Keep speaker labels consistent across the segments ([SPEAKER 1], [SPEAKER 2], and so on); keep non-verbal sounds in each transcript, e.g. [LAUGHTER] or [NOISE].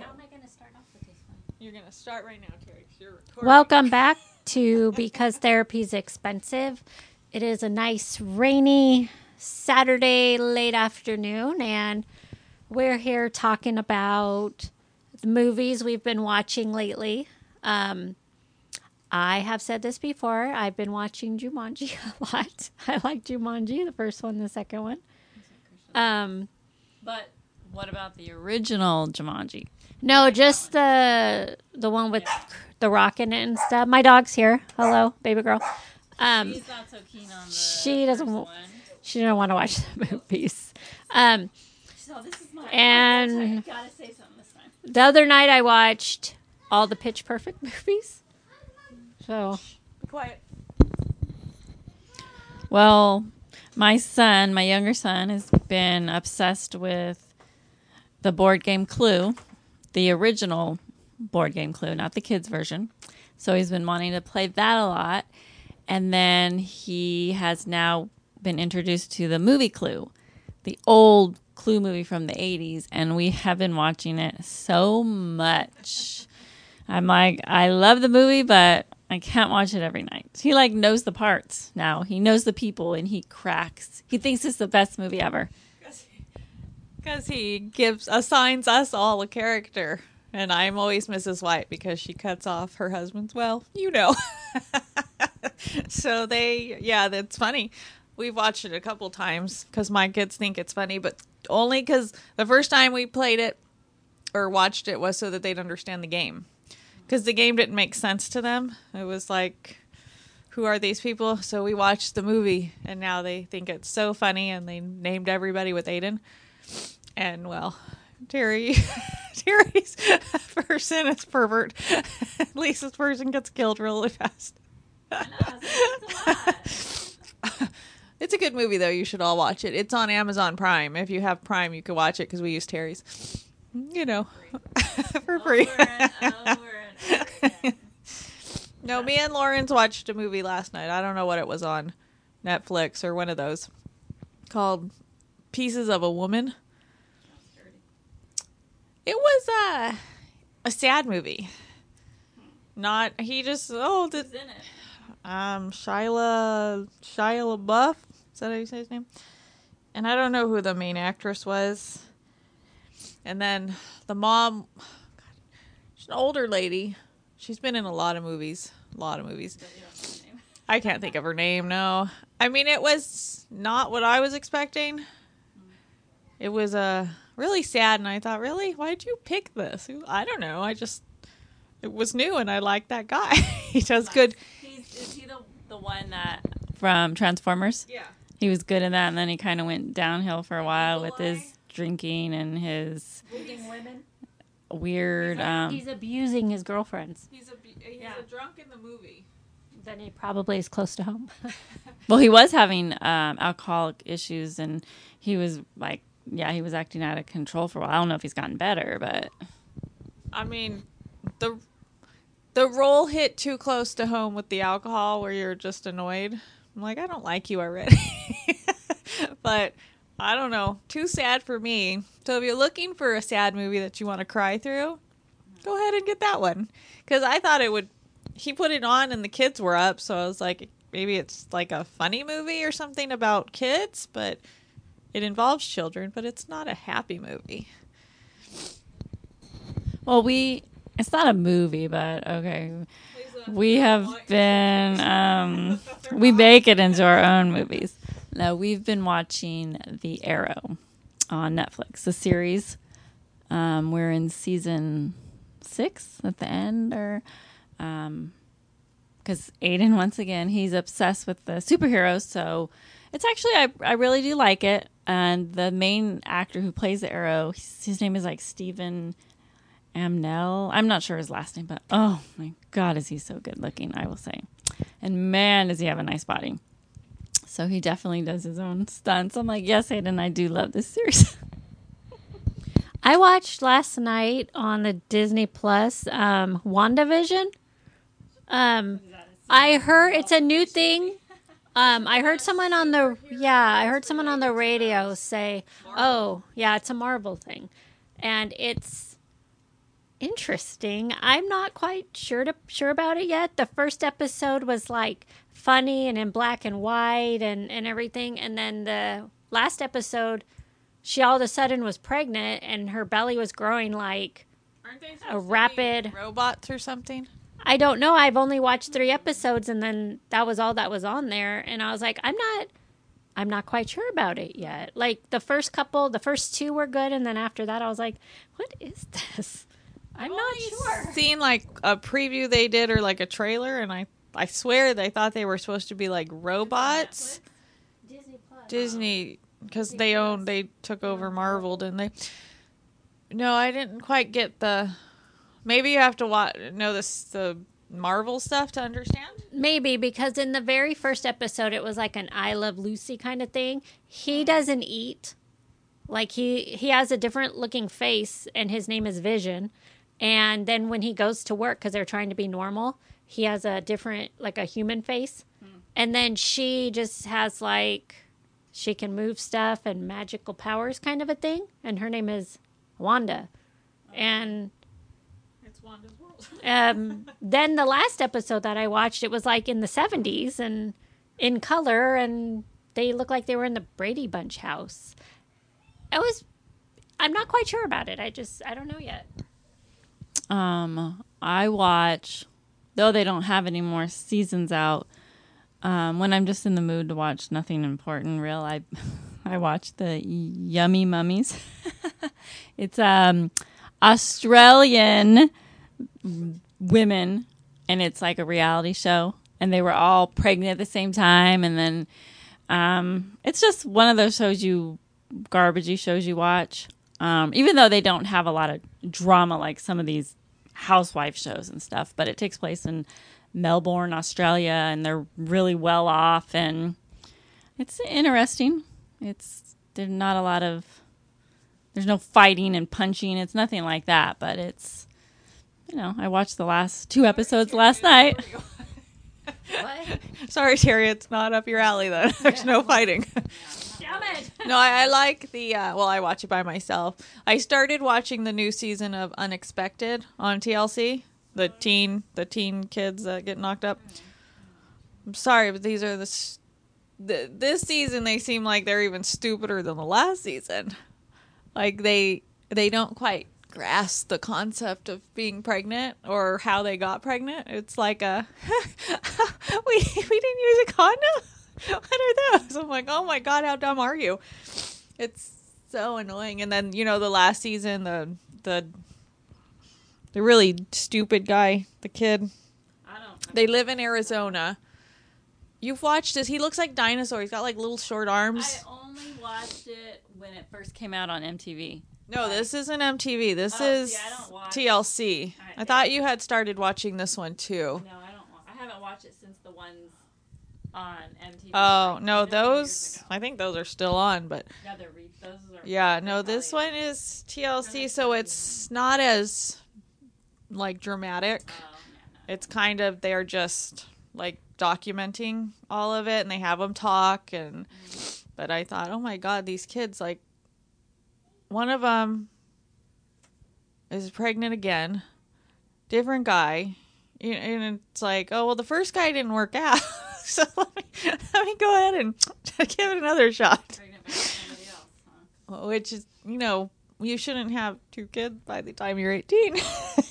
[SPEAKER 1] How am I going to start off with this one?
[SPEAKER 2] You're gonna start right now, Terry. 'cause You're recording.
[SPEAKER 1] Welcome back to Because Therapy's Expensive. It is a nice rainy Saturday late afternoon, and we're here talking about the movies we've been watching lately. Um, I have said this before. I've been watching Jumanji [LAUGHS] a lot. I like Jumanji, the first one, the second one. Um,
[SPEAKER 3] But what about the original Jumanji?
[SPEAKER 1] no, just the the one with the rock in it and stuff. My dog's here. Hello, baby girl. Um,
[SPEAKER 3] He's not so keen on the.
[SPEAKER 1] She doesn't
[SPEAKER 3] one.
[SPEAKER 1] she didn't want to watch the [LAUGHS] movies. Um,
[SPEAKER 3] So this is my.
[SPEAKER 1] and
[SPEAKER 3] gotta say something this time.
[SPEAKER 1] the other night I watched all the Pitch Perfect [LAUGHS] movies. So
[SPEAKER 2] Be quiet.
[SPEAKER 3] Well, my son, my younger son, has been obsessed with the board game Clue, the original board game Clue, not the kids' version. So he's been wanting to play that a lot. And then he has now been introduced to the movie Clue, the old Clue movie from the 80s. And we have been watching it so much. I'm like, I love the movie, but I can't watch it every night. He like knows the parts now. He knows the people and he cracks. He thinks it's the best movie ever.
[SPEAKER 2] Because he gives assigns us all a character, and I'm always Mrs. White because she cuts off her husband's. Well, you know. [LAUGHS] so they, yeah, that's funny. We've watched it a couple times because my kids think it's funny, but only because the first time we played it or watched it was so that they'd understand the game. Because the game didn't make sense to them. It was like, who are these people? So we watched the movie, and now they think it's so funny, and they named everybody with Aiden. And well, Terry, [LAUGHS] Terry's [LAUGHS] person is pervert. [LAUGHS] Lisa's person gets killed really fast. It's a good movie though. You should all watch it. It's on Amazon Prime. If you have Prime, you can watch it because we use Terry's. You know, for free. no, me and Lawrence watched a movie last night. I don't know what it was on Netflix or one of those called Pieces of a Woman. It was uh, a sad movie. Not he just oh the um Shia Shia LaBeouf is that how you say his name? And I don't know who the main actress was. And then the mom, God, she's an older lady. She's been in a lot of movies, a lot of movies. I can't think of her name. No, I mean it was not what I was expecting. It was uh, really sad, and I thought, really, why did you pick this? I don't know. I just it was new, and I like that guy. [LAUGHS] he does good.
[SPEAKER 3] He's, is he the, the one that from Transformers?
[SPEAKER 2] Yeah.
[SPEAKER 3] He was good in that, and then he kind of went downhill for a while with his drinking and his
[SPEAKER 1] women.
[SPEAKER 3] weird. Um,
[SPEAKER 1] He's abusing his girlfriends.
[SPEAKER 2] He's a he's
[SPEAKER 1] Yeah.
[SPEAKER 2] a drunk in the movie.
[SPEAKER 1] Then he probably is close to home. [LAUGHS]
[SPEAKER 3] well, he was having um, alcoholic issues, and he was like, yeah, he was acting out of control for a while. I don't know if he's gotten better, but
[SPEAKER 2] I mean, the the role hit too close to home with the alcohol, where you're just annoyed. I'm like, I don't like you already. [LAUGHS] but I don't know, too sad for me. So if you're looking for a sad movie that you want to cry through, go ahead and get that one. Because I thought it would. He put it on and the kids were up, so I was like, maybe it's like a funny movie or something about kids, but it involves children, but it's not a happy movie.
[SPEAKER 3] well, we it's not a movie, but okay. We have been um, we make it into our own movies. No, we've been watching The Arrow on Netflix, the series. Um, we're in season six at the end, or um, because Aiden once again he's obsessed with the superheroes. So it's actually I I really do like it. And the main actor who plays the Arrow, his, name is like Stephen Amnell. I'm not sure his last name, but oh my god, is he so good looking? I will say, and man, does he have a nice body. So he definitely does his own stunts. I'm like, yes, Hayden, I do love this series. [LAUGHS]
[SPEAKER 1] I watched last night on the Disney Plus um, WandaVision. Um, I heard it's a new thing. Um, I heard someone on the yeah, I heard someone on the radio say, "Oh, yeah, it's a Marvel thing," and it's interesting. I'm not quite sure to sure about it yet. The first episode was like funny and in black and white and and everything, and then the last episode, she all of a sudden was pregnant and her belly was growing like
[SPEAKER 2] Aren't they
[SPEAKER 1] a rapid.
[SPEAKER 2] robots or something?
[SPEAKER 1] I don't know. I've only watched three episodes, and then that was all that was on there. And I was like, I'm not. I'm not quite sure about it yet. Like the first couple, the first two were good, and then after that, I was like, "What is this?" I'm not sure.
[SPEAKER 2] Seen like a preview they did or like a trailer, and I I swear they thought they were supposed to be like robots.
[SPEAKER 1] Disney Plus.
[SPEAKER 2] Disney because they own they took over Marvel, didn't they? No, I didn't quite get the. Maybe you have to watch know this the Marvel stuff to understand.
[SPEAKER 1] Maybe because in the very first episode, it was like an "I Love Lucy" kind of thing. He mm-hmm. doesn't eat. Like he he has a different looking face, and his name is Vision. And then when he goes to work, because they're trying to be normal, he has a different like a human face. Mm. And then she just has like she can move stuff and magical powers, kind of a thing. And her name is Wanda. And
[SPEAKER 2] Wanda's world. [LAUGHS]
[SPEAKER 1] um, then the last episode that I watched, it was like in the 70s and in color, and they looked like they were in the Brady Bunch house. It was, I'm not quite sure about it. I just, I don't know yet.
[SPEAKER 3] Um, I watch, though they don't have any more seasons out. Um, when I'm just in the mood to watch nothing important, real, I [LAUGHS] I watch the Yummy Mummies. [LAUGHS] it's um Australian women, and it's like a reality show, and they were all pregnant at the same time, and then um, it's just one of those shows you garbagey shows you watch. Um, even though they don't have a lot of drama like some of these housewife shows and stuff, but it takes place in Melbourne, Australia, and they're really well off, and it's interesting. It's there's not a lot of there's no fighting and punching. It's nothing like that, but it's you know I watched the last two episodes last night.
[SPEAKER 1] What? [LAUGHS]
[SPEAKER 2] Sorry, Terry, it's not up your alley. Then [LAUGHS] there's no fighting.
[SPEAKER 1] Damn it.
[SPEAKER 2] no, I, I like the. Uh, well, I watch it by myself. I started watching the new season of Unexpected on TLC. The teen, the teen kids that get knocked up. I'm sorry, but these are the. This season, they seem like they're even stupider than the last season. Like they they don't quite grasp the concept of being pregnant or how they got pregnant. It's like a [LAUGHS] we we didn't use a condom. [LAUGHS] What are those? I'm like, oh my god, how dumb are you? It's so annoying. And then you know the last season, the the the really stupid guy, the kid.
[SPEAKER 3] I don't.
[SPEAKER 2] They live in Arizona. You've watched this. He looks like dinosaur. He's got like little short arms.
[SPEAKER 3] I only watched it when it first came out on MTV.
[SPEAKER 2] No, this isn't MTV. This
[SPEAKER 3] Oh,
[SPEAKER 2] is
[SPEAKER 3] see, I
[SPEAKER 2] TLC. I
[SPEAKER 3] yeah.
[SPEAKER 2] thought you had started watching this one too.
[SPEAKER 3] No, I don't. I haven't watched it since the ones on MTV.
[SPEAKER 2] Oh
[SPEAKER 3] like,
[SPEAKER 2] no, those. I think those are still on, but
[SPEAKER 3] Yeah, they're re- those are.
[SPEAKER 2] yeah, no, this one is TLC, so it's not as like dramatic.
[SPEAKER 3] Oh, yeah, no.
[SPEAKER 2] It's kind of they're just like documenting all of it, and they have them talk. And mm-hmm. but I thought, oh my god, these kids like one of them is pregnant again, different guy, and it's like, oh well, the first guy didn't work out, [LAUGHS] so let me let me go ahead and [LAUGHS] give it another shot.
[SPEAKER 3] Pregnant by somebody else, huh?
[SPEAKER 2] Which is, you know, you shouldn't have two kids by the time you're 18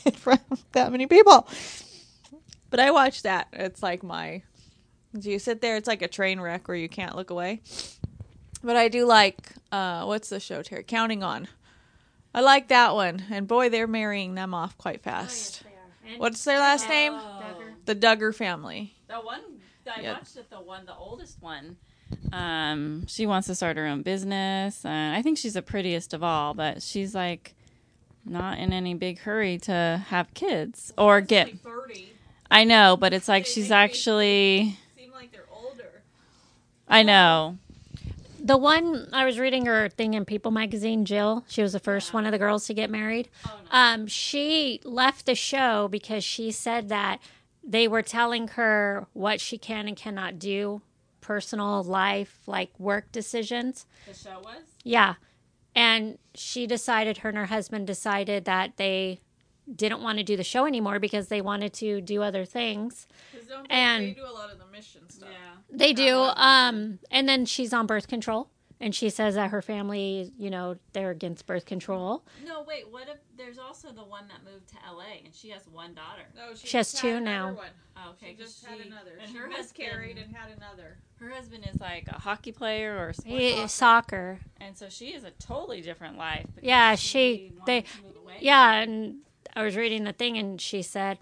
[SPEAKER 2] in front of that many people. But I watched that. It's like my. Do you sit there, it's like a train wreck where you can't look away. But I do like, uh, what's the show, Terry? Counting On. I like that one. And boy, they're marrying them off quite fast. What's their last name?
[SPEAKER 3] Oh,
[SPEAKER 2] The Duggar family.
[SPEAKER 3] The one I
[SPEAKER 2] Yeah.
[SPEAKER 3] watched it. The one, the oldest one. Um, she wants to start her own business. Uh, I think she's the prettiest of all, but she's like not in any big hurry to have kids or get.
[SPEAKER 2] 30.
[SPEAKER 3] I know, but it's like
[SPEAKER 2] They
[SPEAKER 3] she's
[SPEAKER 2] make me-
[SPEAKER 3] actually.
[SPEAKER 2] Seem like they're older.
[SPEAKER 3] I know.
[SPEAKER 1] The one I was reading her thing in People magazine, Jill, she was the first one of the girls to get married. Um, she left the show because she said that they were telling her what she can and cannot do, personal life, like work decisions.
[SPEAKER 3] The show was.
[SPEAKER 1] Yeah. And she decided, her and her husband decided that they didn't want to do the show anymore because they wanted to do other things. And- they
[SPEAKER 2] do a lot of the mission stuff.
[SPEAKER 1] They do. Um, and then she's on birth control, and she says that her family, you know, they're against birth control.
[SPEAKER 3] No, wait. What if there's also the one that moved to L.A. and she has one daughter?
[SPEAKER 2] No,
[SPEAKER 1] She has
[SPEAKER 2] just
[SPEAKER 1] two
[SPEAKER 2] another
[SPEAKER 1] now.
[SPEAKER 2] One.
[SPEAKER 3] Oh, okay,
[SPEAKER 2] She
[SPEAKER 3] 'cause
[SPEAKER 2] just had
[SPEAKER 3] she-
[SPEAKER 2] another.
[SPEAKER 3] and
[SPEAKER 2] She
[SPEAKER 3] her
[SPEAKER 2] miscarried
[SPEAKER 3] husband-
[SPEAKER 2] and had another.
[SPEAKER 3] Her husband is like a hockey player or a sports
[SPEAKER 1] He-
[SPEAKER 3] author,
[SPEAKER 1] soccer.
[SPEAKER 3] and so she is a totally different life. because
[SPEAKER 1] Yeah, she-
[SPEAKER 3] wanted
[SPEAKER 1] they-
[SPEAKER 3] to move away.
[SPEAKER 1] Yeah, and I was reading the thing, and she said,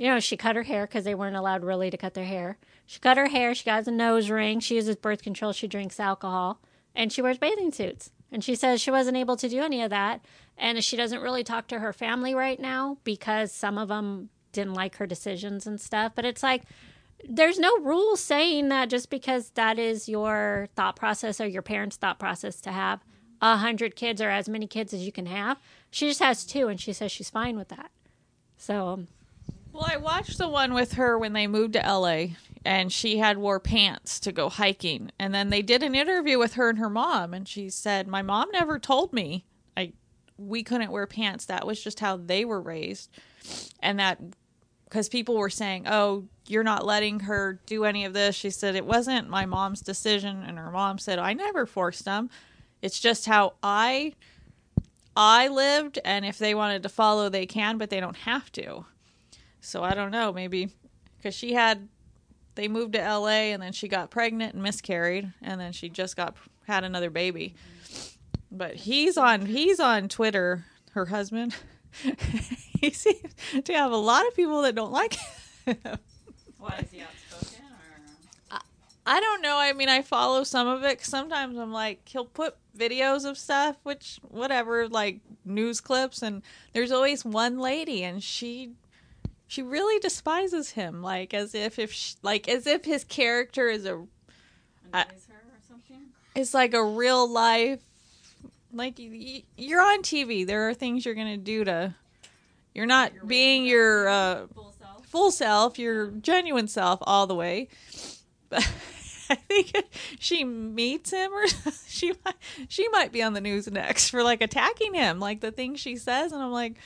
[SPEAKER 1] you know, she cut her hair because they weren't allowed really to cut their hair. She cut her hair. She got a nose ring. She uses birth control. She drinks alcohol, and she wears bathing suits. And she says she wasn't able to do any of that, and she doesn't really talk to her family right now because some of them didn't like her decisions and stuff. But it's like there's no rule saying that just because that is your thought process or your parents' thought process to have a hundred kids or as many kids as you can have. She just has two, and she says she's fine with that. So um,
[SPEAKER 2] Well, I watched the one with her when they moved to LA and she had wore pants to go hiking. And then they did an interview with her and her mom and she said, "My mom never told me I we couldn't wear pants. That was just how they were raised." And that cuz people were saying, "Oh, you're not letting her do any of this." She said, "It wasn't my mom's decision." And her mom said, "I never forced them. It's just how I I lived and if they wanted to follow they can, but they don't have to." So I don't know, maybe because she had they moved to LA and then she got pregnant and miscarried and then she just got had another baby. But he's on he's on Twitter, her husband. [LAUGHS] he seems to have a lot of people that don't like him.
[SPEAKER 3] Why is he outspoken? Or...
[SPEAKER 2] I don't know. I mean, I follow some of it. 'cause sometimes I'm like, he'll put videos of stuff, which whatever, like news clips, and there's always one lady, and she she really despises him, like as if if sh like as if his character is a
[SPEAKER 3] Annoys her or something?
[SPEAKER 2] is like a real life. Like you're on TV, there are things you're gonna do to. You're not
[SPEAKER 3] Your
[SPEAKER 2] being your uh,
[SPEAKER 3] Full self.
[SPEAKER 2] full self, your genuine self all the way. But [LAUGHS] I think she meets him or [LAUGHS] she might, she might be on the news next for like attacking him, like the things she says and I'm like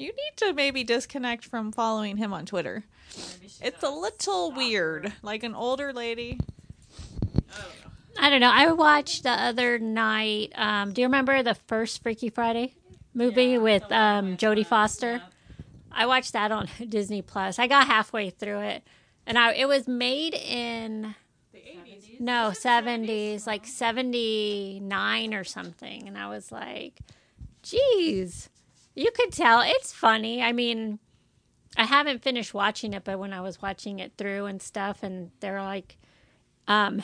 [SPEAKER 2] you need to maybe disconnect from following him on Twitter. It's a little
[SPEAKER 3] stalker.
[SPEAKER 2] weird, like an older lady.
[SPEAKER 3] I don't know.
[SPEAKER 1] I don't know. I watched the other night. Um, do you remember the first Freaky Friday movie
[SPEAKER 3] Yeah,
[SPEAKER 1] with um, Jodie Foster?
[SPEAKER 3] yeah.
[SPEAKER 1] I watched that on [LAUGHS] Disney Plus. I got halfway through it, and I it was made in
[SPEAKER 2] The 80s.
[SPEAKER 1] no seventies, like seventy nine or something, and I was like, "Geez, you could tell it's funny." I mean, I haven't finished watching it, but when I was watching it through and stuff, and they're like, um,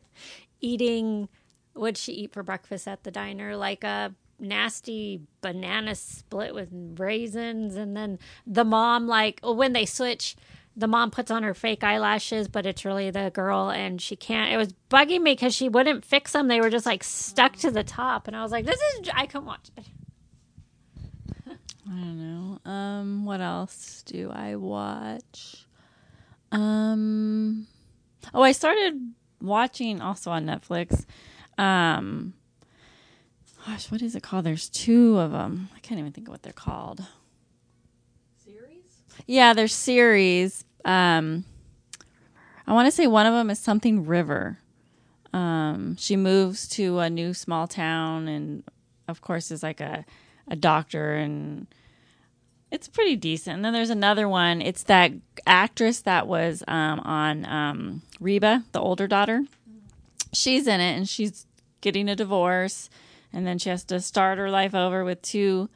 [SPEAKER 1] [LAUGHS] eating what'd she eat for breakfast at the diner? Like a nasty banana split with raisins, and then the mom like oh, when they switch. The mom puts on her fake eyelashes, but it's really the girl, and she can't. It was bugging me because she wouldn't fix them; they were just like stuck to the top, and I was like, "This is I couldn't watch it."
[SPEAKER 3] I don't know. Um, what else do I watch? Um, oh, I started watching also on Netflix. Um, gosh, what is it called? There's two of them. I can't even think of what they're called.
[SPEAKER 2] Series?
[SPEAKER 3] Yeah, they're series. Um, I want to say one of them is something River. Um, she moves to a new small town, and of course, is like a a doctor, and it's pretty decent. And then there's another one. It's that actress that was um, on um, Reba, the older daughter. She's in it, and she's getting a divorce, and then she has to start her life over with two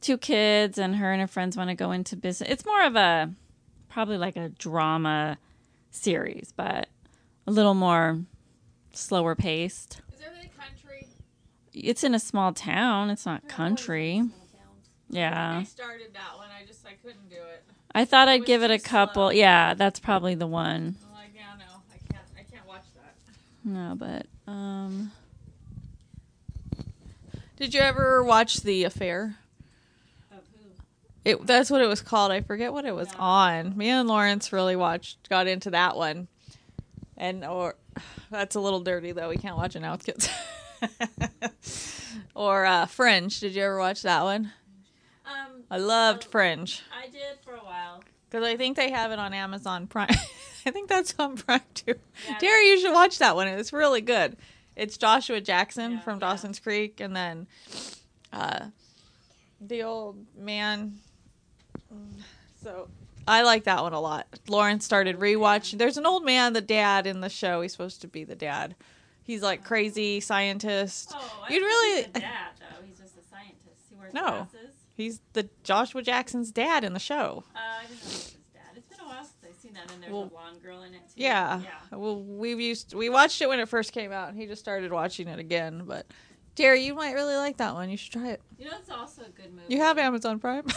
[SPEAKER 3] two kids and her and her friends want to go into business. It's more of a probably like a drama series, but a little more slower paced.
[SPEAKER 2] Is everything country?
[SPEAKER 3] It's in a small town. It's not country. Yeah.
[SPEAKER 2] I started that one. I just I couldn't do it.
[SPEAKER 3] I thought I'd give it a couple.
[SPEAKER 2] slow.
[SPEAKER 3] Yeah, that's probably the one.
[SPEAKER 2] I'm like, yeah, no, I can't. I can't watch that.
[SPEAKER 3] No, but um
[SPEAKER 2] Did you ever watch The Affair? It that's what it was called. I forget what it was on. Me and Lawrence really watched got into that one. And or [SIGHS] that's a little dirty though. We can't watch it now with kids. [LAUGHS] [LAUGHS] or uh Fringe. Did you ever watch that one?
[SPEAKER 3] um
[SPEAKER 2] I loved Fringe
[SPEAKER 3] I did for a while.
[SPEAKER 2] because I think they have it on Amazon Prime. [LAUGHS] I think that's on Prime too.
[SPEAKER 3] Yeah.
[SPEAKER 2] Terry, you should watch that one. It's really good. It's Joshua Jackson
[SPEAKER 3] Yeah,
[SPEAKER 2] from
[SPEAKER 3] yeah.
[SPEAKER 2] Dawson's Creek, and then uh, the old man. So I like that one a lot. Lauren started rewatching. There's an old man, the dad in the show. He's supposed to be the dad. He's like crazy scientist.
[SPEAKER 3] Oh,
[SPEAKER 2] You'd really.
[SPEAKER 3] dad though. He's just a scientist. He wears
[SPEAKER 2] No.
[SPEAKER 3] glasses.
[SPEAKER 2] He's the Joshua Jackson's dad in the show.
[SPEAKER 3] Uh, I didn't know he was his dad. It's been a while since I've seen that, and there's
[SPEAKER 2] Well,
[SPEAKER 3] a blonde girl in it too.
[SPEAKER 2] Yeah.
[SPEAKER 3] Yeah.
[SPEAKER 2] Well, we've used we watched it when it first came out. And he just started watching it again, but Jerry, you might really like that one. You should try it.
[SPEAKER 3] You know, it's also a good movie.
[SPEAKER 2] You have Amazon Prime. [LAUGHS]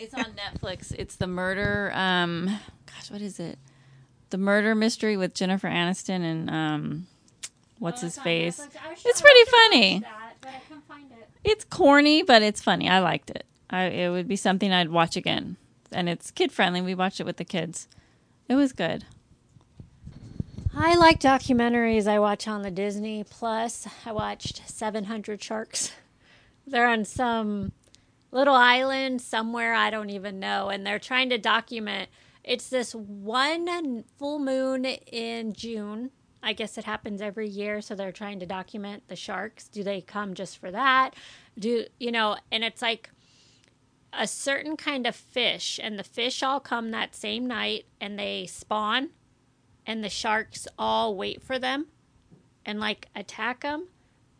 [SPEAKER 3] It's on Netflix. It's the murder. Um, gosh, what is it? The murder mystery with Jennifer Aniston and um, what's oh, his face? It's pretty funny.
[SPEAKER 1] but I can't find it.
[SPEAKER 3] It's corny, but it's funny. I liked it. I, it would be something I'd watch again, and it's kid friendly. We watched it with the kids. It was good.
[SPEAKER 1] I like documentaries I watch on the Disney Plus. I watched 700 Sharks. They're on some little island somewhere I don't even know and they're trying to document it's this one full moon in June. I guess it happens every year so they're trying to document the sharks. Do they come just for that? Do you know, and it's like a certain kind of fish and the fish all come that same night and they spawn and the sharks all wait for them and like attack them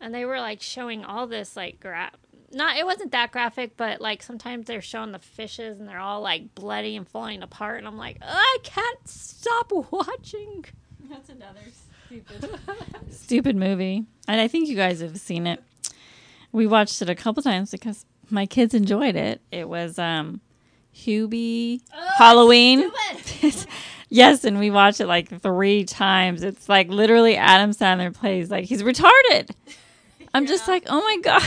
[SPEAKER 1] and they were like showing all this like gra- not it wasn't that graphic but like sometimes they're showing the fishes and they're all like bloody and falling apart and i'm like i can't stop [LAUGHS] watching
[SPEAKER 3] That's another stupid, [LAUGHS] stupid movie, and I think you guys have seen it. We watched it a couple times because my kids enjoyed it. It was um, Hubie Halloween. [LAUGHS] yes, and we watched it like three times. It's like literally Adam Sandler plays like he's retarded. [LAUGHS] I'm just like, oh my god,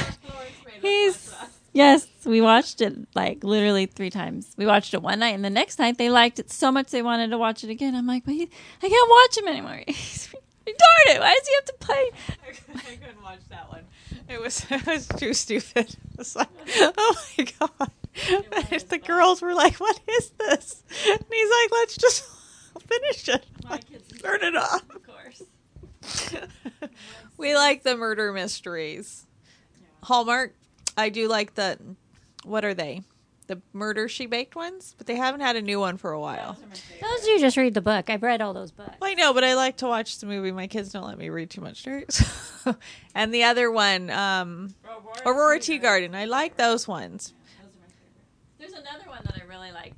[SPEAKER 3] he's yes. We watched it like literally three times. We watched it one night, and the next night they liked it so much they wanted to watch it again. I'm like, but he, I can't watch him anymore. He's it! Why does he have to play? [LAUGHS]
[SPEAKER 2] I couldn't watch that one. It was [LAUGHS] it was too stupid. It was like, [LAUGHS] oh my god. the
[SPEAKER 3] fun.
[SPEAKER 2] girls were like, "What is this?" And he's like, "Let's just finish it.
[SPEAKER 3] My kids
[SPEAKER 2] Turn it off."
[SPEAKER 3] of course.
[SPEAKER 2] we like the murder mysteries. Hallmark. I do like the. What are they? The murder she baked ones, but they haven't had a new one for a while.
[SPEAKER 1] those you just read the book i've read all those books
[SPEAKER 2] I know, but I like to watch the movie. My kids don't let me read too much, Jerry. So- [LAUGHS] and the other one, um, Aurora Tea Garden. I like those ones.
[SPEAKER 3] Those are my favorite. There's another one that I really like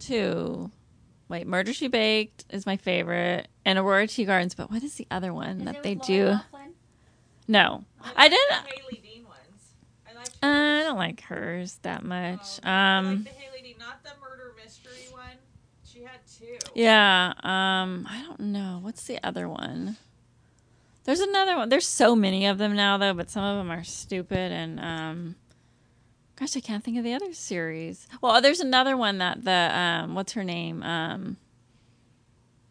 [SPEAKER 3] too. Wait, Murder She Baked is my favorite, and Aurora Tea Gardens. But what is the other one that they do? No, I didn't.
[SPEAKER 2] Hailey Dean ones. I like.
[SPEAKER 3] Uh, I don't like hers that much. Um,
[SPEAKER 2] the Hailey not the murder mystery one. She had two.
[SPEAKER 3] yeah. Um, I don't know. What's the other one? There's another one. There's so many of them now, though, but some of them are stupid and um. Gosh, I can't think of the other series. Well, there's another one that the um, what's her name? Um,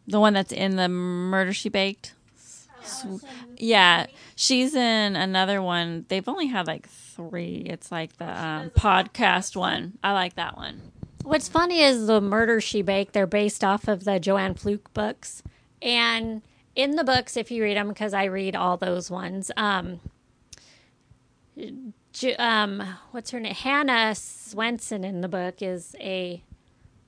[SPEAKER 3] the one that's in the Murder She Baked. Yeah, she's in another one. They've only had like three. It's like the um, podcast one. I like that one.
[SPEAKER 1] What's funny is the murder she baked. They're based off of the Joanne Fluke books, and in the books, if you read them, because I read all those ones. Um, Ju- um, what's her name? Hannah Swensen in the book is a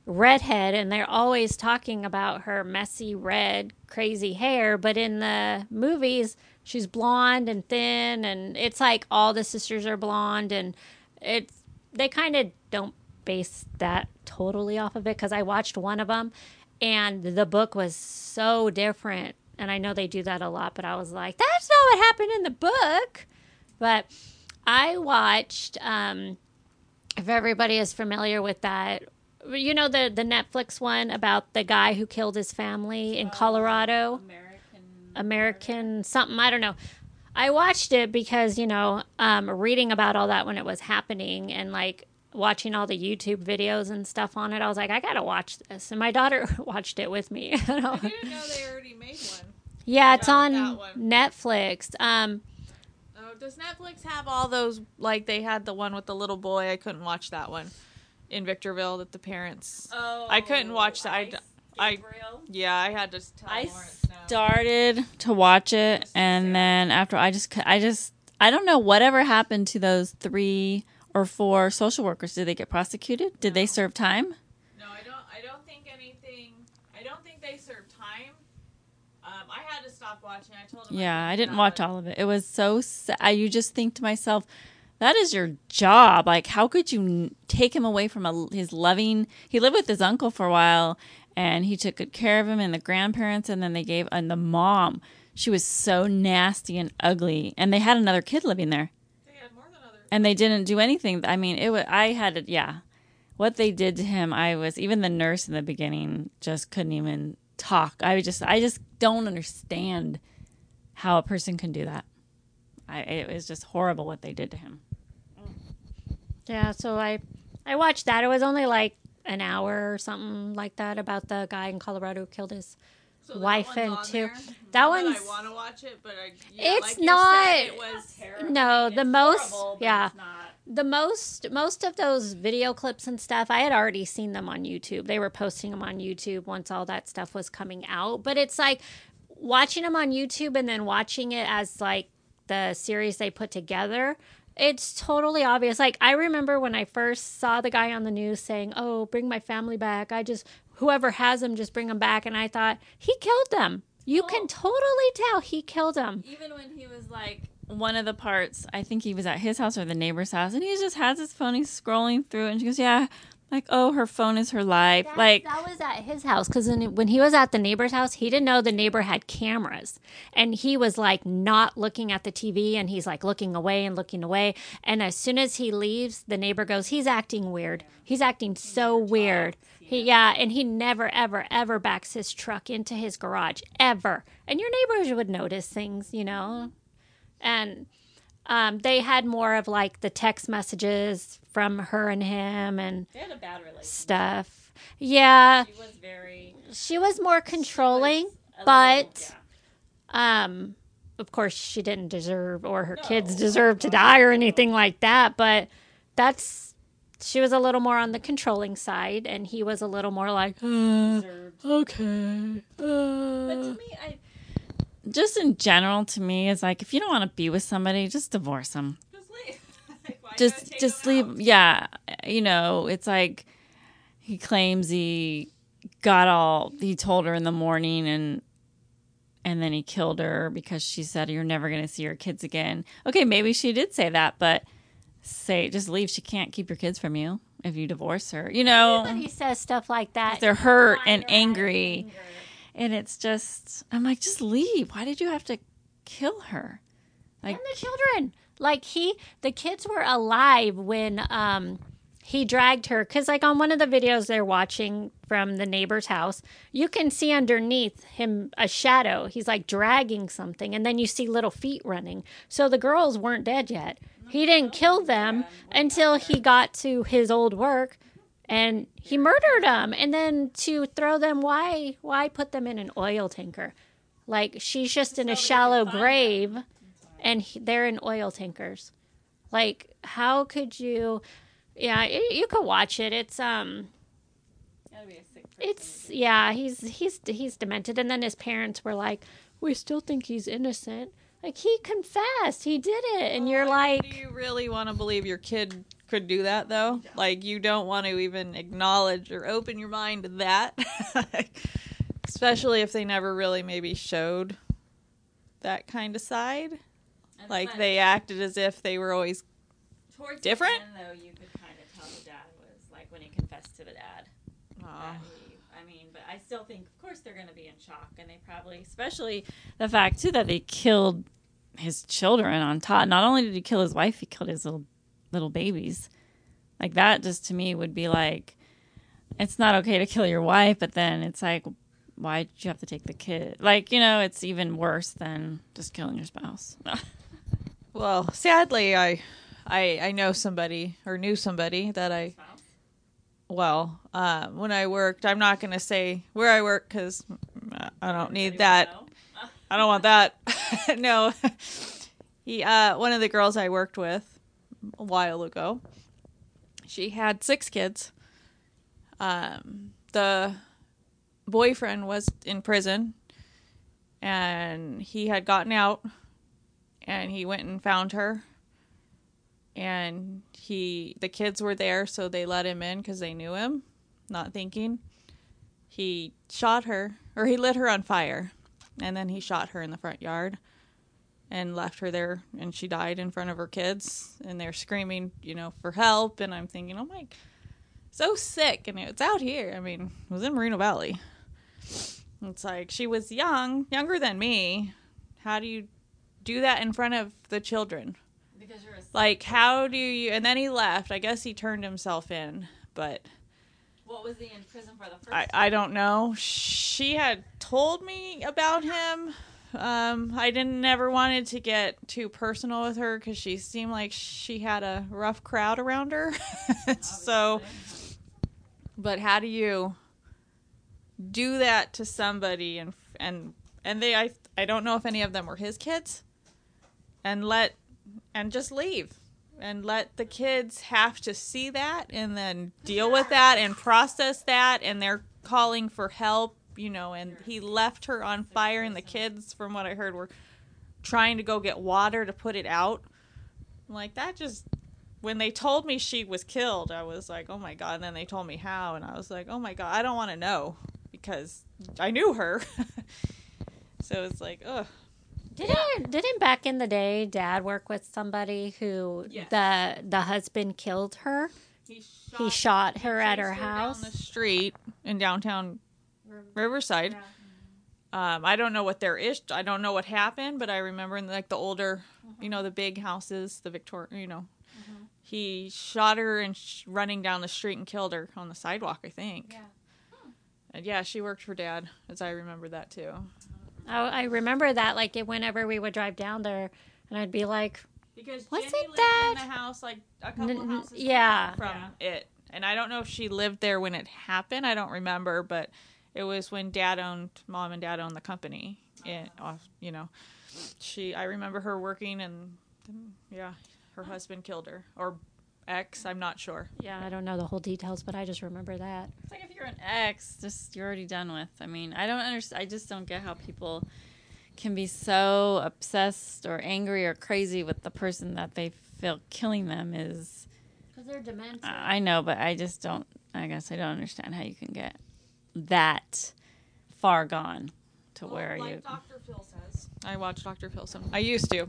[SPEAKER 1] redhead, and they're always talking about her messy red, crazy hair. But in the movies, she's blonde and thin, and it's like all the sisters are blonde, and it's they kind of don't base that totally off of it because I watched one of them, and the book was so different. And I know they do that a lot, but I was like, that's not what happened in the book. But I watched, um, if everybody is familiar with that, you know the the Netflix one about the guy who killed his family in Colorado,
[SPEAKER 3] American.
[SPEAKER 1] American something. I don't know. I watched it because you know, um, reading about all that when it was happening and like watching all the YouTube videos and stuff on it. I was like, I gotta watch this, and my daughter [LAUGHS] watched it with me. [LAUGHS]
[SPEAKER 2] I didn't know they already made one.
[SPEAKER 1] yeah, it's on. Netflix. Um,
[SPEAKER 2] does Netflix have all those? Like they had the one with the little boy. I couldn't watch that one in Victorville. That the parents.
[SPEAKER 3] Oh,
[SPEAKER 2] I couldn't watch that. I. Yeah, I had to tell
[SPEAKER 3] I
[SPEAKER 2] Lawrence no.
[SPEAKER 3] Started to watch it, and then after I just, I just, I don't know whatever happened to those three or four social workers. Did they get prosecuted? Did they serve time?
[SPEAKER 2] No, I don't. I don't think anything. I don't think they served time. Um, I had to stop watching. I told him.
[SPEAKER 3] Yeah, I
[SPEAKER 2] couldn't
[SPEAKER 3] didn't watch
[SPEAKER 2] that.
[SPEAKER 3] all of it. It was so sad. You just think to myself, that is your job. Like, how could you take him away from a, his loving? He lived with his uncle for a while, and he took good care of him, and the grandparents, and then they gave, and the mom. She was so nasty and ugly, and they had another kid living there,
[SPEAKER 2] They had more than other.
[SPEAKER 3] and they didn't do anything. I mean, it was. I had it. Yeah, what they did to him, I was even the nurse in the beginning just couldn't even talk. I just, I just don't understand how a person can do that. I, it was just horrible what they did to him.
[SPEAKER 1] Yeah, so I I watched that. It was only like an hour or something like that about the guy in Colorado who killed his
[SPEAKER 2] So
[SPEAKER 1] wife and two. That one's
[SPEAKER 2] I want to watch it, but I. Yeah,
[SPEAKER 1] It's
[SPEAKER 2] like
[SPEAKER 1] not-
[SPEAKER 2] Said, it was.
[SPEAKER 1] no the most yeah the most most of those video clips and stuff i had already seen them on youtube they were posting them on youtube once all that stuff was coming out but it's like watching them on youtube and then watching it as like the series they put together it's totally obvious. Like i remember when i first saw the guy on the news saying oh bring my family back. I just whoever has them just bring them back. And i thought he killed them. You can totally tell he killed them
[SPEAKER 3] Even when he was like one of the parts, I think he was at his house or the neighbor's house, and he just has his phone. He's scrolling through, and she goes, "Yeah, like oh, her phone is her life."
[SPEAKER 1] That-
[SPEAKER 3] like
[SPEAKER 1] that was at his house because when he was at the neighbor's house, he didn't know the neighbor had cameras, and he was like not looking at the TV, and he's like looking away and looking away. And as soon as he leaves, the neighbor goes, "He's acting weird. He's acting so weird." He yeah, and he never ever ever backs his truck into his garage ever. And your neighbors would notice things, you know, and. Um, they had more of like the text messages from her and him and
[SPEAKER 3] they had a bad relationship.
[SPEAKER 1] stuff. Yeah,
[SPEAKER 3] She was very,
[SPEAKER 1] she was more controlling, but um of course she didn't deserve or her kids deserve to die or anything like that, but that's she was a little more on the controlling side and he was a little more like uh, okay.
[SPEAKER 3] But
[SPEAKER 1] Uh.
[SPEAKER 3] to me, I just in general, to me, it's like if you don't want to be with somebody, just divorce them.
[SPEAKER 2] Just leave. [LAUGHS] Like,
[SPEAKER 3] just just leave
[SPEAKER 2] out?
[SPEAKER 3] yeah you know it's like he claims he got all he told her in the morning and and then he killed her because she said you're never going to see your kids again okay maybe she did say that but say just leave she can't keep your kids from you if you divorce her you know
[SPEAKER 1] he says stuff like that.
[SPEAKER 3] they're hurt and angry and it's just i'm like just leave. Why did you have to kill her? Like
[SPEAKER 1] and the children. Like he the kids were alive when um he dragged her. Because like on one of the videos they're watching from the neighbor's house you can see underneath him a shadow. He's like dragging something. And then you see little feet running. So the girls weren't dead yet. He didn't kill them until he got to his old work and he murdered them and then to throw them why why put them in an oil tanker like she's just in a shallow grave and he, they're in oil tankers. Like, how could you? Yeah, y you could watch it. It's um, it's yeah. He's he's he's demented, and then his parents were like, "We still think he's innocent." Like he confessed, he did it, and you're like,
[SPEAKER 2] Do you really want to believe your kid could do that though? Like you don't want to even acknowledge or open your mind to that. [LAUGHS] Especially if they never really maybe showed that kind of side. Like they acted as if they were always
[SPEAKER 3] Towards
[SPEAKER 2] Different?
[SPEAKER 3] End, though, you could kind of tell the dad was like when he confessed to the dad. he, I mean, but I still think, of course, they're going to be in shock, and they probably, especially the fact too that they killed his children on top. Not only did he kill his wife, he killed his little little babies. Like that, just to me, would be like, it's not okay to kill your wife, but then it's like, why did you have to take the kid? Like, you know, it's even worse than just killing your spouse. [LAUGHS]
[SPEAKER 2] Well, sadly, I, I, I know somebody or knew somebody that I. Well, uh, when I worked, I'm not going to say where I work because I don't need that. I don't want that. [LAUGHS] no. [LAUGHS] he uh one of the girls I worked with a while ago. She had six kids. Um, the boyfriend was in prison, and he had gotten out, and he went and found her. And he, the kids were there, so they let him in because they knew him, not thinking. He shot her, or he lit her on fire, and then he shot her in the front yard and left her there and she died in front of her kids and they're screaming you know for help and i'm thinking oh my so sick and it's out here i mean it was in moreno valley it's like she was young younger than me how do you do that in front of the children
[SPEAKER 3] Because you're a
[SPEAKER 2] like how do you and then he left i guess he turned himself in but
[SPEAKER 3] What was he in prison for the first?
[SPEAKER 2] I, I don't know. She had told me about him. Um, I didn't ever wanted to get too personal with her because she seemed like she had a rough crowd around her. [LAUGHS] so, but how do you do that to somebody and and and they I I don't know if any of them were his kids, and let and just leave and let the kids have to see that and then deal with that and process that and they're calling for help you know and he left her on fire and the kids from what i heard were trying to go get water to put it out I'm like that just when they told me she was killed i was like oh my god and then they told me how and i was like oh my god i don't want to know because i knew her [LAUGHS] so it's like ugh
[SPEAKER 1] Didn't didn't back in the day dad work with somebody who
[SPEAKER 2] Yes.
[SPEAKER 1] the the husband killed her?
[SPEAKER 2] he
[SPEAKER 1] He shot her at her
[SPEAKER 2] down
[SPEAKER 1] house.
[SPEAKER 2] the street in downtown Riverside. Um, I don't know what their ish. I don't know what happened, but I remember in like the older, you know, the big houses, the Victoria, you know, he shot her and sh- running down the street and killed her on the sidewalk. I think.
[SPEAKER 1] Yeah.
[SPEAKER 2] And yeah, she worked for Dad, as I remember that too.
[SPEAKER 1] I, I remember that like it, whenever we would drive down there, and I'd be like,
[SPEAKER 2] Because
[SPEAKER 1] Wasn't
[SPEAKER 2] Jenny lived
[SPEAKER 1] that-
[SPEAKER 2] in the house like a couple
[SPEAKER 1] N- n-
[SPEAKER 2] houses
[SPEAKER 1] yeah.
[SPEAKER 2] down from it, and I don't know if she lived there when it happened. I don't remember, but it was when Dad owned, Mom and Dad owned the company. It, off, you know, she. I remember her working, and yeah, her husband killed her or ex. I'm not sure.
[SPEAKER 1] yeah, I don't know the whole details, but I just remember that.
[SPEAKER 3] It's like if you're an ex, just you're already done with. I mean, I don't understand. I just don't get how people can be so obsessed or angry or crazy with the person that they feel killing them is.
[SPEAKER 1] Because they're demented.
[SPEAKER 3] I know, but I just don't. I guess I don't understand how you can get that far gone to where you.
[SPEAKER 2] Like Dr. Phil says. I watch Dr. Phil some. I used to.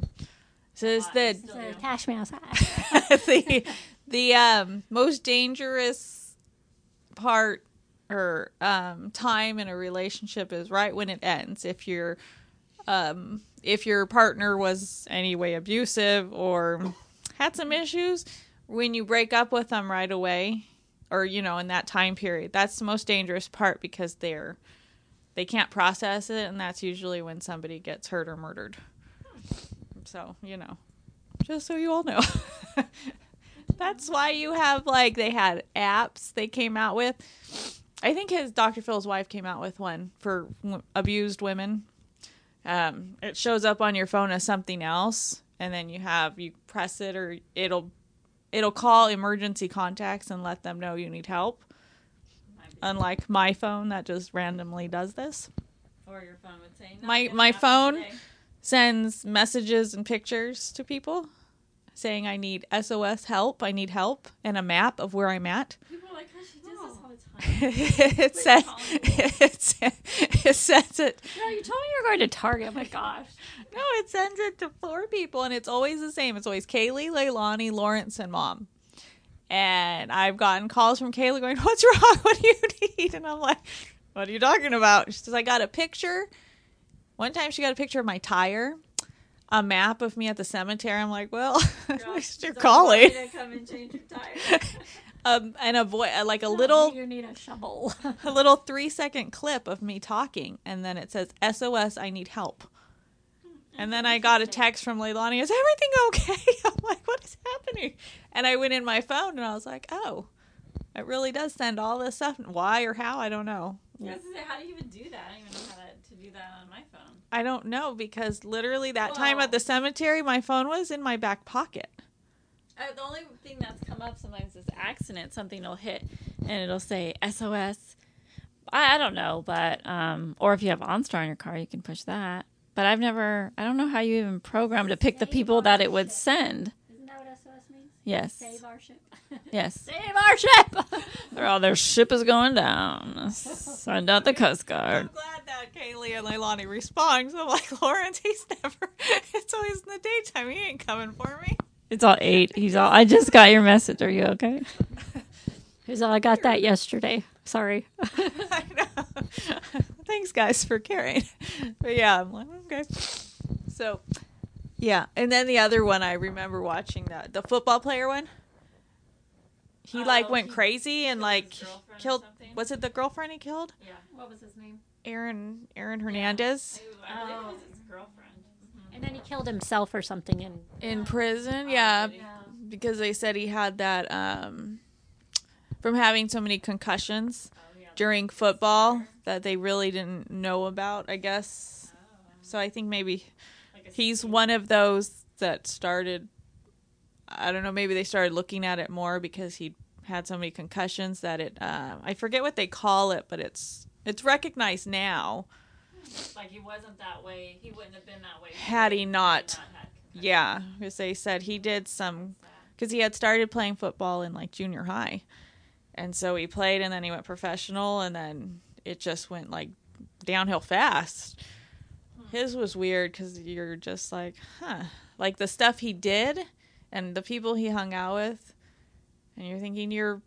[SPEAKER 2] Says that
[SPEAKER 1] So, cash mouse. [LAUGHS] [LAUGHS]
[SPEAKER 2] the the um, most dangerous part or um, time in a relationship is right when it ends. If your um, if your partner was anyway abusive or had some issues, when you break up with them right away, or you know in that time period, that's the most dangerous part because they're they can't process it, and that's usually when somebody gets hurt or murdered. So you know, just so you all know. [LAUGHS] That's why you have like they had apps they came out with. I think his Dr. Phil's wife came out with one for w- abused women. Um, it shows up on your phone as something else, and then you have you press it or it'll it'll call emergency contacts and let them know you need help. Unlike my phone that just randomly does this,
[SPEAKER 3] Or your phone would say. "Not
[SPEAKER 2] My- my phone-
[SPEAKER 3] today."
[SPEAKER 2] sends messages and pictures to people saying I need SOS help, I need help, and a map of where I'm at.
[SPEAKER 3] People are like, [LAUGHS]
[SPEAKER 2] it says [LAUGHS] it, it says it.
[SPEAKER 1] No, you told me you were going to Target. My gosh. [LAUGHS]
[SPEAKER 2] no it sends it to four people and it's always the same. It's always kaylee leilani lawrence and mom. And i've gotten calls from kaylee going what's wrong? What do you need? And i'm like what are you talking about? She says i got a picture. One time she got a picture of my tire a map of me at the cemetery. I'm like well at least you're calling.
[SPEAKER 3] To come and change your tire.
[SPEAKER 2] Um, and a voice like a little
[SPEAKER 1] You need a shovel. [LAUGHS]
[SPEAKER 2] a little three second clip of me talking, and then it says SOS, I need help. And then I got a text from Leilani, is everything okay? [LAUGHS] I'm like, what is happening? And I went in my phone and I was like, oh, it really does send all this stuff. Why or how, I don't know.
[SPEAKER 3] I was gonna say, how do you even do that? I don't even know how to, to do do that on my phone.
[SPEAKER 2] I don't know because literally that time at the cemetery, my phone was in my back pocket.
[SPEAKER 3] Uh, the only thing that's come up sometimes is accident. Something will hit and it'll say SOS. I, I don't know, but um, or if you have OnStar in your car, you can push that. But I've never. I don't know how you even program to pick the people that it would
[SPEAKER 1] ship.
[SPEAKER 3] send.
[SPEAKER 1] Isn't that what SOS means?
[SPEAKER 3] Yes.
[SPEAKER 1] Save our ship. [LAUGHS]
[SPEAKER 3] Yes.
[SPEAKER 1] Save our ship. [LAUGHS]
[SPEAKER 3] They're all their ship is going down. Send out the Coast Guard.
[SPEAKER 2] I'm glad that Kaylee and Leilani respond. So I'm like, [LAUGHS] Lawrence, he's never. It's always in the daytime. He ain't coming for me.
[SPEAKER 3] It's all eight. He's all. I just got your message. Are you okay? [LAUGHS]
[SPEAKER 1] He's all, I got that yesterday. Sorry. [LAUGHS]
[SPEAKER 2] I know. [LAUGHS] Thanks, guys, for caring. But yeah, I'm like, okay. So, yeah, and then the other one I remember watching that the football player one. He oh, like
[SPEAKER 3] Oh,
[SPEAKER 2] went
[SPEAKER 3] he
[SPEAKER 2] crazy and like
[SPEAKER 3] his girlfriend or
[SPEAKER 2] killed. Was it the girlfriend he killed?
[SPEAKER 3] Yeah.
[SPEAKER 1] What was his name?
[SPEAKER 2] Aaron Aaron Hernandez
[SPEAKER 3] I believe
[SPEAKER 1] Oh.
[SPEAKER 3] it was his girlfriend.
[SPEAKER 1] And then he killed himself or something. And
[SPEAKER 2] in prison. Yeah,
[SPEAKER 3] did
[SPEAKER 2] because they said he had that um from having so many concussions during football that they really didn't know about. I guess. So I think maybe he's one of those that started i don't know maybe they started looking at it more because he had so many concussions that it uh, i forget what they call it but it's it's recognized now
[SPEAKER 3] Like he wasn't that way. He wouldn't have been that way
[SPEAKER 2] Had he not.
[SPEAKER 3] had concussions.
[SPEAKER 2] yeah because they said he did some because he had started playing football in like junior high and so he played and then he went professional and then it just went like downhill fast hmm. his was weird because you're just like huh like the stuff he did and the people he hung out with and you're thinking you're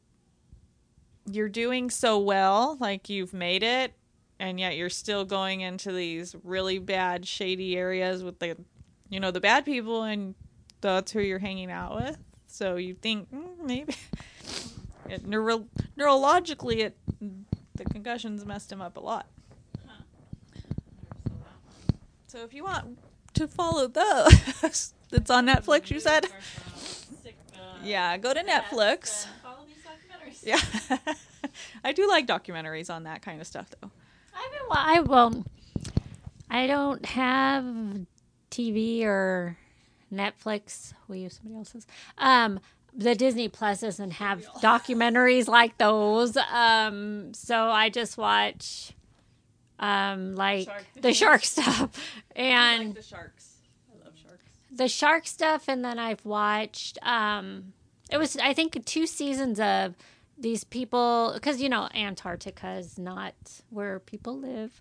[SPEAKER 2] you're doing so well like you've made it and yet you're still going into these really bad shady areas with the you know the bad people and that's who you're hanging out with. So you think mm, maybe. [LAUGHS] It, neuro- neurologically it the concussions messed him up a lot. So if you want to follow those [LAUGHS] it's on netflix you said? Yeah, go to Netflix.
[SPEAKER 3] Follow these documentaries.
[SPEAKER 2] yeah. [LAUGHS] I do like documentaries on that kind of stuff though.
[SPEAKER 1] I've been, wa- I well, I don't have TV or Netflix. We use somebody else's. Um, the Disney Plus doesn't have documentaries like those. Um, so I just watch, um, like
[SPEAKER 3] Shark
[SPEAKER 1] the shark stuff [LAUGHS] and
[SPEAKER 2] the sharks i love sharks
[SPEAKER 1] the shark stuff and then i've watched um it was i think two seasons of these people because you know antarctica is not where people live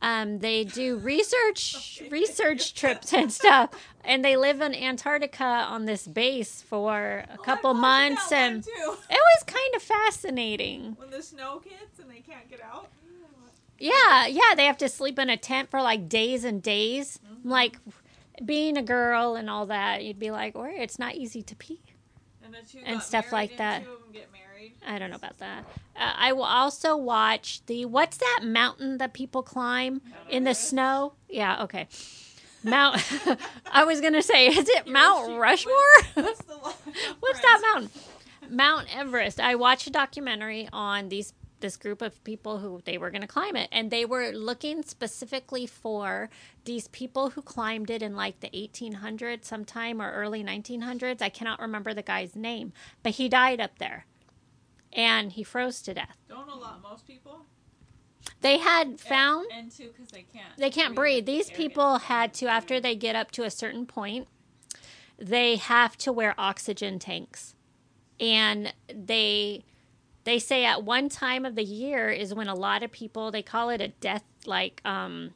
[SPEAKER 1] um they do research [LAUGHS] research trips and stuff and they live in antarctica on this base for a couple months and it was kind of fascinating
[SPEAKER 2] when the snow hits and they can't get out
[SPEAKER 1] yeah, yeah, they have to sleep in a tent for like days and days. Like being a girl and all that, you'd be like, or it's not easy to pee.
[SPEAKER 2] and, the two
[SPEAKER 1] And stuff like that.
[SPEAKER 2] Two of them get married
[SPEAKER 1] I don't know about that. Uh, I will also watch the what's that mountain that people climb in the snow? Yeah, okay. Mount. [LAUGHS] I was gonna say, is it Mount Rushmore?
[SPEAKER 2] what's [LAUGHS]
[SPEAKER 1] What's that mountain? Mount Everest. I watched a documentary on these this group of people who they were going to climb it and they were looking specifically for these people who climbed it in like the 1800s sometime or early 1900s. I cannot remember the guy's name, but he died up there. And he froze to death.
[SPEAKER 2] don't a lot most people
[SPEAKER 1] They had found
[SPEAKER 3] and two because they can't.
[SPEAKER 1] they can't breathe. These people had to, after they get up to a certain point, they have to wear oxygen tanks, and they they say at one time of the year is when a lot of people they call it a death like um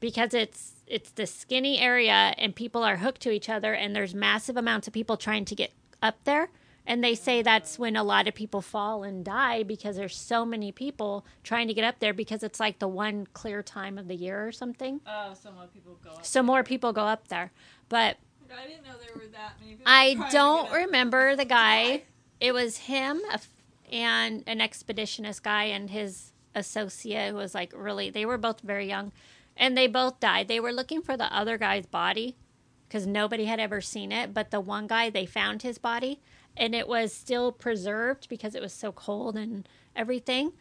[SPEAKER 1] because it's it's the skinny area and people are hooked to each other and there's massive amounts of people trying to get up there and they say that's when a lot of people fall and die because there's so many people trying to get up there because it's like the one clear time of the year or something
[SPEAKER 3] Oh, so more people go up.
[SPEAKER 1] so more people go up there but
[SPEAKER 2] I didn't know there were that many people.
[SPEAKER 1] I don't remember the [LAUGHS] guy. It was him and an expeditionist guy and his associate who was like really, they were both very young and they both died. They were looking for the other guy's body because nobody had ever seen it. But the one guy, they found his body and it was still preserved because it was so cold and everything.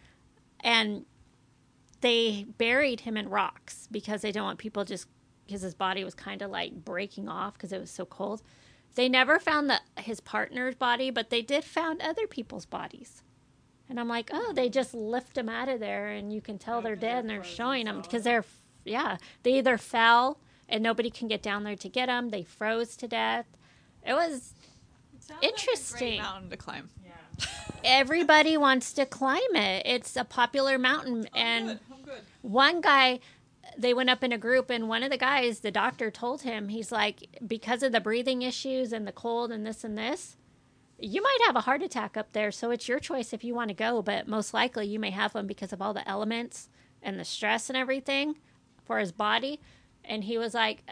[SPEAKER 1] And they buried him in rocks because they don't want people just because his body was kind of like breaking off because it was so cold. They never found the his partner's body, but they did found other people's bodies. And I'm like, oh, they just lift them out of there, and you can tell they're dead, and they're showing them because they're, yeah, they either fell and nobody can get down there to get them. They froze to death. It was Interesting.
[SPEAKER 2] mountain to climb.
[SPEAKER 1] everybody wants to climb it. It's a popular mountain, and one guy they went up in a group and one of the guys the doctor told him he's like because of the breathing issues and the cold and this and this you might have a heart attack up there so it's your choice if you want to go but most likely you may have one because of all the elements and the stress and everything for his body and he was like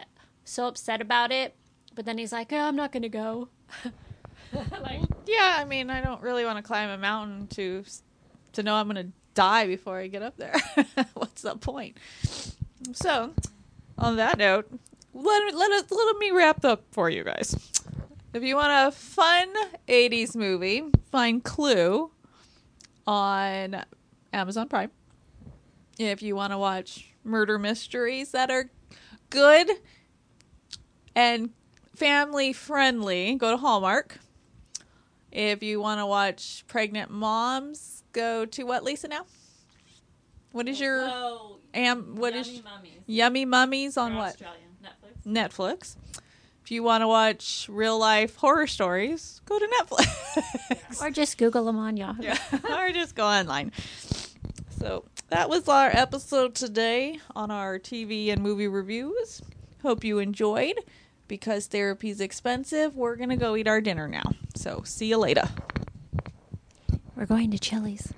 [SPEAKER 1] so upset about it but then he's like oh, i'm not going to go [LAUGHS] [LAUGHS] like
[SPEAKER 2] Yeah, I mean, I don't really want to climb a mountain to to know I'm going to die before I get up there. [LAUGHS] What's the point? So, on that note, let let let me wrap up for you guys. If you want a fun '80s movie, find Clue on Amazon Prime. If you want to watch murder mysteries that are good and family friendly, go to Hallmark. If you want to watch pregnant moms, go to what Lisa now? What is your
[SPEAKER 3] Oh,
[SPEAKER 2] am what is
[SPEAKER 3] Yummy Mummies.
[SPEAKER 2] Yummy Mummies on
[SPEAKER 3] They're
[SPEAKER 2] what?
[SPEAKER 3] Australian. Netflix.
[SPEAKER 2] Netflix. If you want to watch real life horror stories, go to Netflix. [LAUGHS]
[SPEAKER 1] or just google them on yahoo
[SPEAKER 2] yeah, [LAUGHS] or just go online. So that was our episode today on our TV and movie reviews. Hope you enjoyed. Because therapy's expensive, we're gonna go eat our dinner now. So see you later.
[SPEAKER 1] we're going to chili's